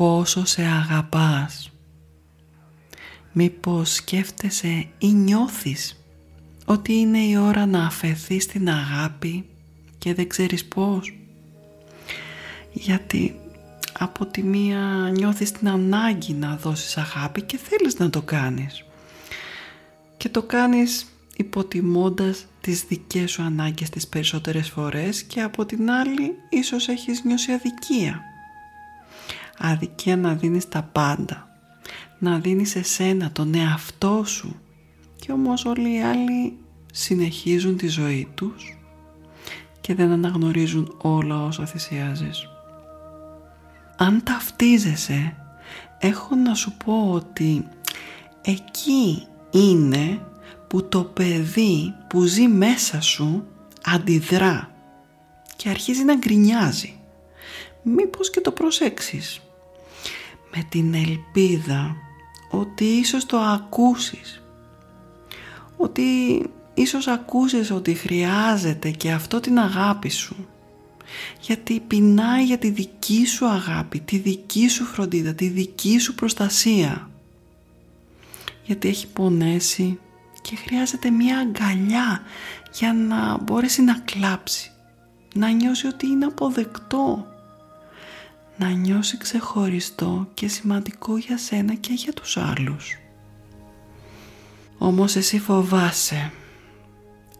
πόσο σε αγαπάς. Μήπως σκέφτεσαι ή νιώθεις ότι είναι η ώρα να αφαιθείς την αγάπη και δεν ξέρεις πώς; Γιατί από τη μία νιώθεις την ανάγκη να δώσεις αγάπη και θέλεις να το κάνεις. Και το κάνεις υποτιμώντας τις δικές σου ανάγκες τις περισσότερες φορές και από την άλλη ίσως έχεις νιώσει αδικία. Αδικία να δίνεις τα πάντα, να δίνεις εσένα τον εαυτό σου και όμως όλοι οι άλλοι συνεχίζουν τη ζωή τους και δεν αναγνωρίζουν όλα όσα θυσιάζεις. Αν ταυτίζεσαι, έχω να σου πω ότι εκεί είναι που το παιδί που ζει μέσα σου αντιδρά και αρχίζει να γκρινιάζει. Μήπως και το προσέξεις. Με την ελπίδα ότι ίσως το ακούσεις. Ότι ίσως ακούσεις ότι χρειάζεται και αυτό την αγάπη σου. Γιατί πεινάει για τη δική σου αγάπη, τη δική σου φροντίδα, τη δική σου προστασία. Γιατί έχει πονέσει και χρειάζεται μία αγκαλιά για να μπορέσει να κλάψει, να νιώσει ότι είναι αποδεκτό, να νιώσει ξεχωριστό και σημαντικό για σένα και για τους άλλους. Όμως εσύ φοβάσαι,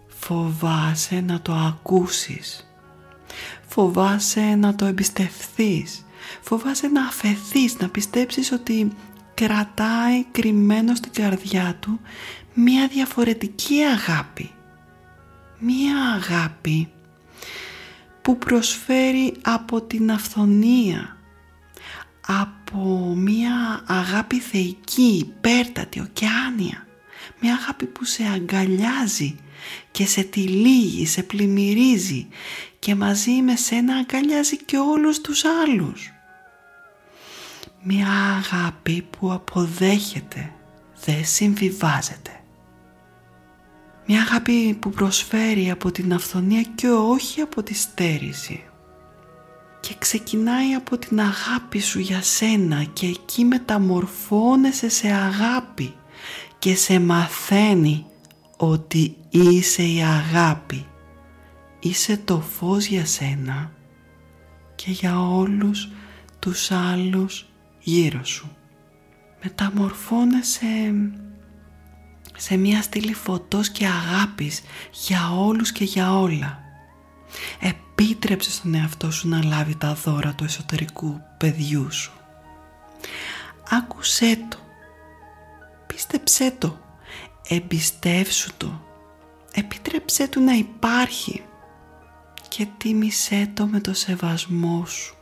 φοβάσαι να το ακούσεις, φοβάσαι να το εμπιστευθείς, φοβάσαι να αφαιθείς, να πιστέψεις ότι κρατάει κρυμμένο στην καρδιά του μία διαφορετική αγάπη. Μία αγάπη που προσφέρει από την αυθονία, από μία αγάπη θεϊκή, υπέρτατη, ωκεάνια. Μία αγάπη που σε αγκαλιάζει και σε τυλίγει, σε πλημμυρίζει και μαζί με σένα αγκαλιάζει και όλους τους άλλους. Μια αγάπη που αποδέχεται, δεν συμβιβάζεται. Μια αγάπη που προσφέρει από την αυθονία και όχι από τη στέρηση. Και ξεκινάει από την αγάπη σου για σένα και εκεί μεταμορφώνεσαι σε αγάπη και σε μαθαίνει ότι είσαι η αγάπη. Είσαι το φως για σένα και για όλους τους άλλους γύρω σου. Μεταμορφώνεσαι σε μια στήλη φωτός και αγάπης για όλους και για όλα. Επίτρεψε στον εαυτό σου να λάβει τα δώρα του εσωτερικού παιδιού σου. Άκουσέ το. Πίστεψέ το. Εμπιστεύσου το. Επίτρεψέ του να υπάρχει και τίμησέ το με το σεβασμό σου.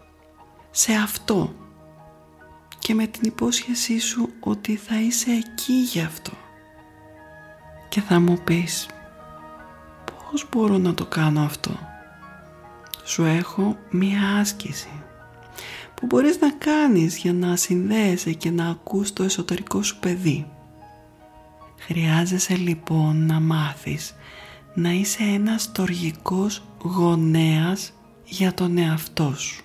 Σε αυτό και με την υπόσχεσή σου ότι θα είσαι εκεί γι' αυτό και θα μου πεις πώς μπορώ να το κάνω αυτό; Σου έχω μία άσκηση που μπορείς να κάνεις για να συνδέεσαι και να ακούς το εσωτερικό σου παιδί Χρειάζεσαι λοιπόν να μάθεις να είσαι ένας στοργικός γονέας για τον εαυτό σου.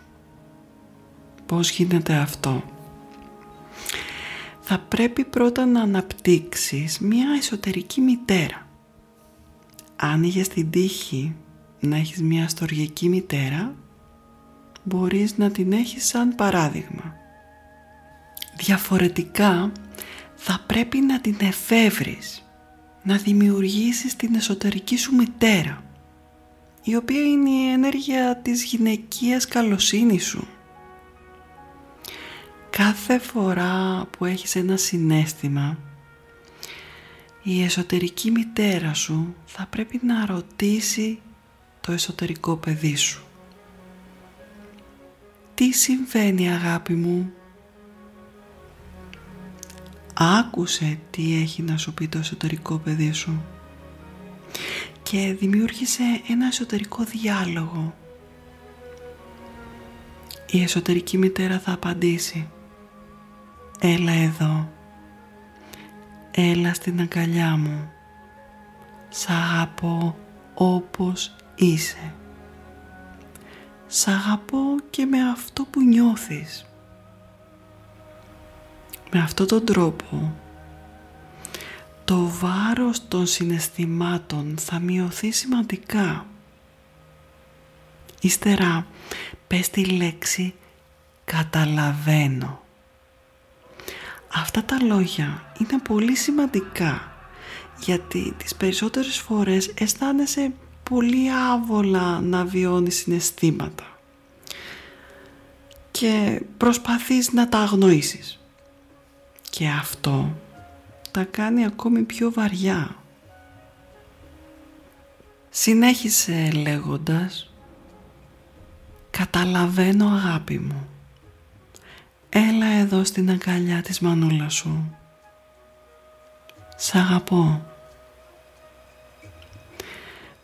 Πώς γίνεται αυτό; Θα πρέπει πρώτα να αναπτύξεις μια εσωτερική μητέρα. Άνοιγες την τύχη να έχεις μια στοργική μητέρα, μπορείς να την έχεις σαν παράδειγμα. Διαφορετικά θα πρέπει να την εφεύρεις, να δημιουργήσεις την εσωτερική σου μητέρα, η οποία είναι η ενέργεια της γυναικείας καλοσύνης σου. Κάθε φορά που έχεις ένα συνέστημα, η εσωτερική μητέρα σου θα πρέπει να ρωτήσει το εσωτερικό παιδί σου. Τι συμβαίνει αγάπη μου, Άκουσε τι έχει να σου πει το εσωτερικό παιδί σου και δημιούργησε ένα εσωτερικό διάλογο. Η εσωτερική μητέρα θα απαντήσει «Έλα εδώ, έλα στην αγκαλιά μου, σ' αγαπώ όπως είσαι. Σ' αγαπώ και με αυτό που νιώθεις. Με αυτόν τον τρόπο το βάρος των συναισθημάτων θα μειωθεί σημαντικά. Ύστερα πες τη λέξη καταλαβαίνω. Αυτά τα λόγια είναι πολύ σημαντικά γιατί τις περισσότερες φορές αισθάνεσαι πολύ άβολα να βιώνεις συναισθήματα και προσπαθείς να τα αγνοήσεις και αυτό τα κάνει ακόμη πιο βαριά. Συνέχισε λέγοντας «Καταλαβαίνω αγάπη μου, έλα εδώ στην αγκαλιά της μανούλα σου, σ' αγαπώ».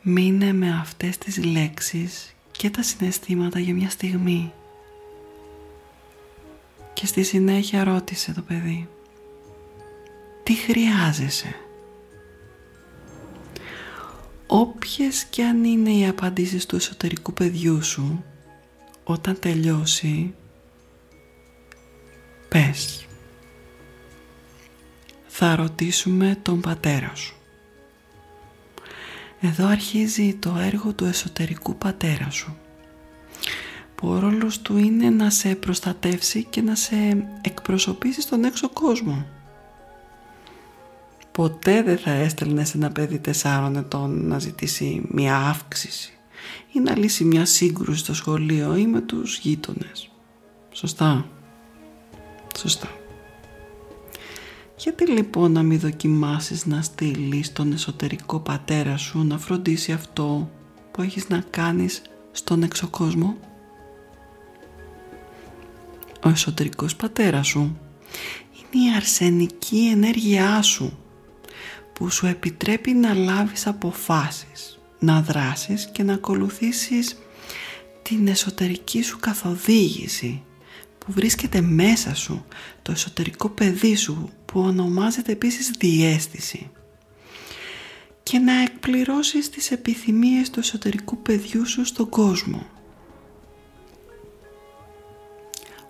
Μείνε με αυτές τις λέξεις και τα συναισθήματα για μια στιγμή και στη συνέχεια ρώτησε το παιδί τι χρειάζεσαι; Όποιες και αν είναι οι απαντήσεις του εσωτερικού παιδιού σου, όταν τελειώσει, πες. Θα ρωτήσουμε τον πατέρα σου. Εδώ αρχίζει το έργο του εσωτερικού πατέρα σου που ο ρόλος του είναι να σε προστατεύσει και να σε εκπροσωπήσει στον έξω κόσμο ποτέ δεν θα έστελνες ένα παιδί τεσσάρων ετών να ζητήσει μια αύξηση ή να λύσει μια σύγκρουση στο σχολείο ή με τους γείτονες. Σωστά. Σωστά. Γιατί λοιπόν να μην δοκιμάσεις να στείλεις τον εσωτερικό πατέρα σου να φροντίσει αυτό που έχεις να κάνεις στον εξωκόσμο; Ο εσωτερικός πατέρας σου είναι η αρσενική ενέργειά σου που σου επιτρέπει να λάβεις αποφάσεις, να δράσεις και να ακολουθήσεις την εσωτερική σου καθοδήγηση που βρίσκεται μέσα σου, το εσωτερικό παιδί σου που ονομάζεται επίσης διέστηση και να εκπληρώσεις τις επιθυμίες του εσωτερικού παιδιού σου στον κόσμο.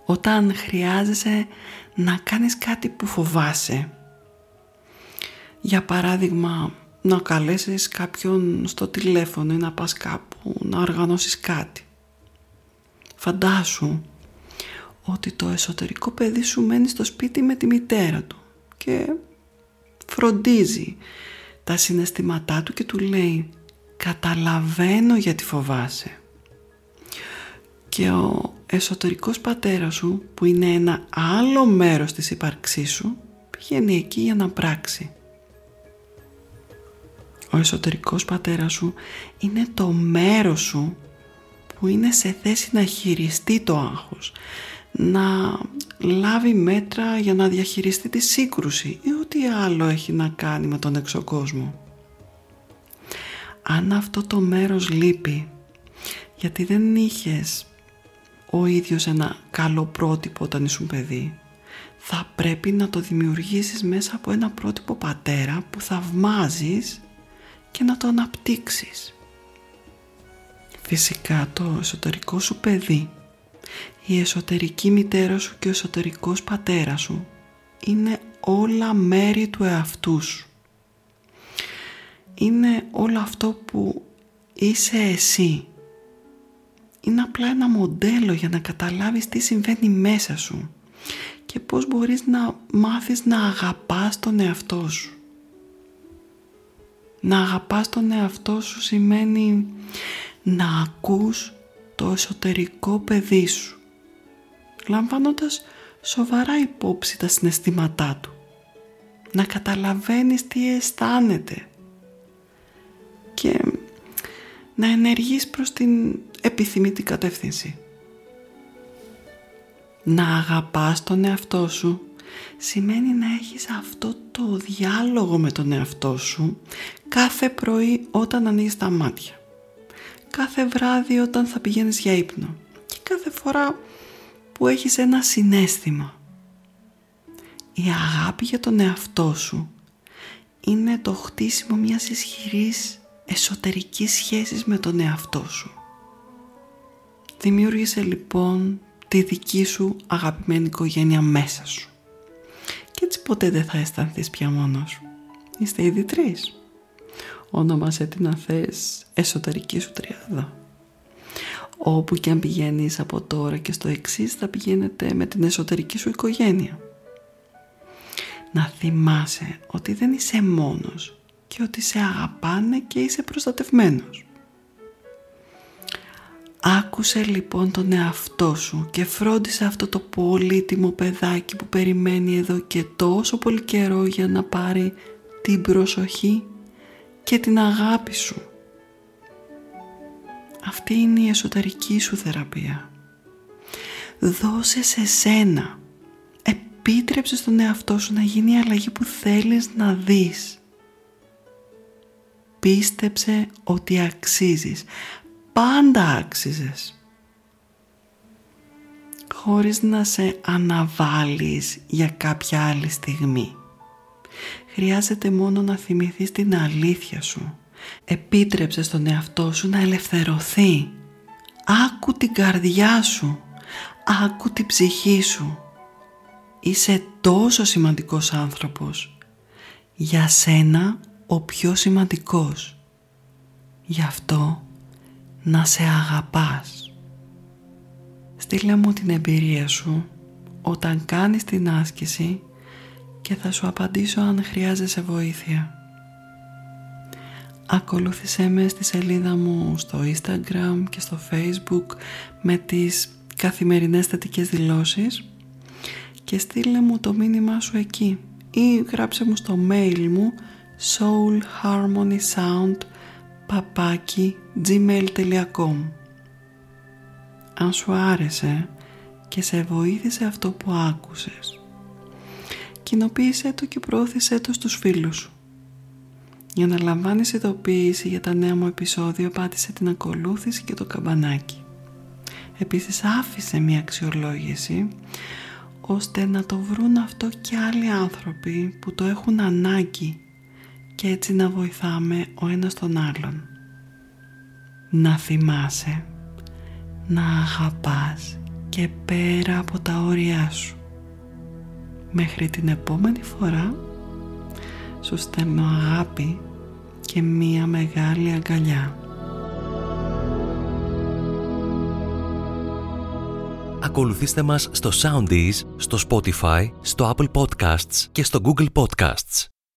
Όταν χρειάζεσαι να κάνεις κάτι που φοβάσαι για παράδειγμα, να καλέσεις κάποιον στο τηλέφωνο ή να πας κάπου να οργανώσεις κάτι. Φαντάσου ότι το εσωτερικό παιδί σου μένει στο σπίτι με τη μητέρα του και φροντίζει τα συναισθήματά του και του λέει «Καταλαβαίνω γιατί φοβάσαι». Και ο εσωτερικός πατέρας σου που είναι ένα άλλο μέρος της ύπαρξής σου πηγαίνει εκεί για να πράξει ο εσωτερικός πατέρας σου είναι το μέρος σου που είναι σε θέση να χειριστεί το άγχος, να λάβει μέτρα για να διαχειριστεί τη σύγκρουση ή ό,τι άλλο έχει να κάνει με τον εξωκόσμο. Αν αυτό το μέρος λείπει, γιατί δεν είχες ο ίδιος ένα καλό πρότυπο όταν ήσουν παιδί, θα πρέπει να το δημιουργήσεις μέσα από ένα πρότυπο πατέρα που θαυμάζεις και να το αναπτύξεις. Φυσικά το εσωτερικό σου παιδί, η εσωτερική μητέρα σου και ο εσωτερικός πατέρας σου είναι όλα μέρη του εαυτού σου. Είναι όλο αυτό που είσαι εσύ. Είναι απλά ένα μοντέλο για να καταλάβεις τι συμβαίνει μέσα σου και πώς μπορείς να μάθεις να αγαπάς τον εαυτό σου. Να αγαπάς τον εαυτό σου σημαίνει να ακούς το εσωτερικό παιδί σου, λαμβάνοντας σοβαρά υπόψη τα συναισθήματά του. Να καταλαβαίνεις τι αισθάνεται και να ενεργείς προς την επιθυμητή κατεύθυνση. Να αγαπάς τον εαυτό σου σημαίνει να έχεις αυτό το διάλογο με τον εαυτό σου κάθε πρωί όταν ανοίγεις τα μάτια. Κάθε βράδυ όταν θα πηγαίνεις για ύπνο και κάθε φορά που έχεις ένα συνέστημα. Η αγάπη για τον εαυτό σου είναι το χτίσιμο μιας ισχυρής εσωτερικής σχέσης με τον εαυτό σου. Δημιούργησε λοιπόν τη δική σου αγαπημένη οικογένεια μέσα σου. Και έτσι ποτέ δεν θα αισθανθείς πια μόνος. Είστε ήδη τρεις. Ονόμασε την να θες εσωτερική σου τριάδα. Όπου και αν πηγαίνεις από τώρα και στο εξής θα πηγαίνετε με την εσωτερική σου οικογένεια. Να θυμάσαι ότι δεν είσαι μόνος και ότι σε αγαπάνε και είσαι προστατευμένος. Άκουσε λοιπόν τον εαυτό σου και φρόντισε αυτό το πολύτιμο παιδάκι που περιμένει εδώ και τόσο πολύ καιρό για να πάρει την προσοχή και την αγάπη σου. Αυτή είναι η εσωτερική σου θεραπεία. Δώσε σε σένα. Επίτρεψε στον εαυτό σου να γίνει η αλλαγή που θέλεις να δεις. Πίστεψε ότι αξίζεις πάντα άξιζες χωρίς να σε αναβάλεις για κάποια άλλη στιγμή. Χρειάζεται μόνο να θυμηθείς την αλήθεια σου. Επίτρεψε στον εαυτό σου να ελευθερωθεί. Άκου την καρδιά σου. Άκου την ψυχή σου. Είσαι τόσο σημαντικός άνθρωπος. Για σένα ο πιο σημαντικός. Γι' αυτό να σε αγαπάς. Στείλε μου την εμπειρία σου όταν κάνεις την άσκηση και θα σου απαντήσω αν χρειάζεσαι βοήθεια. Ακολούθησέ με στη σελίδα μου στο Instagram και στο Facebook με τις καθημερινές θετικές δηλώσεις και στείλε μου το μήνυμά σου εκεί ή γράψε μου στο mail μου soulharmonysound παπάκι gmail.com Αν σου άρεσε και σε βοήθησε αυτό που άκουσες κοινοποίησέ το και προώθησέ το στους φίλους σου. Για να λαμβάνεις ειδοποίηση για τα νέα μου επεισόδια πάτησε την ακολούθηση και το καμπανάκι. Επίσης άφησε μια αξιολόγηση ώστε να το βρουν αυτό και άλλοι άνθρωποι που το έχουν ανάγκη και έτσι να βοηθάμε ο ένας τον άλλον. Να θυμάσαι, να αγαπάς και πέρα από τα όρια σου. Μέχρι την επόμενη φορά σου στέλνω αγάπη και μία μεγάλη αγκαλιά. Ακολουθήστε μας στο Soundees, στο Spotify, στο Apple Podcasts και στο Google Podcasts.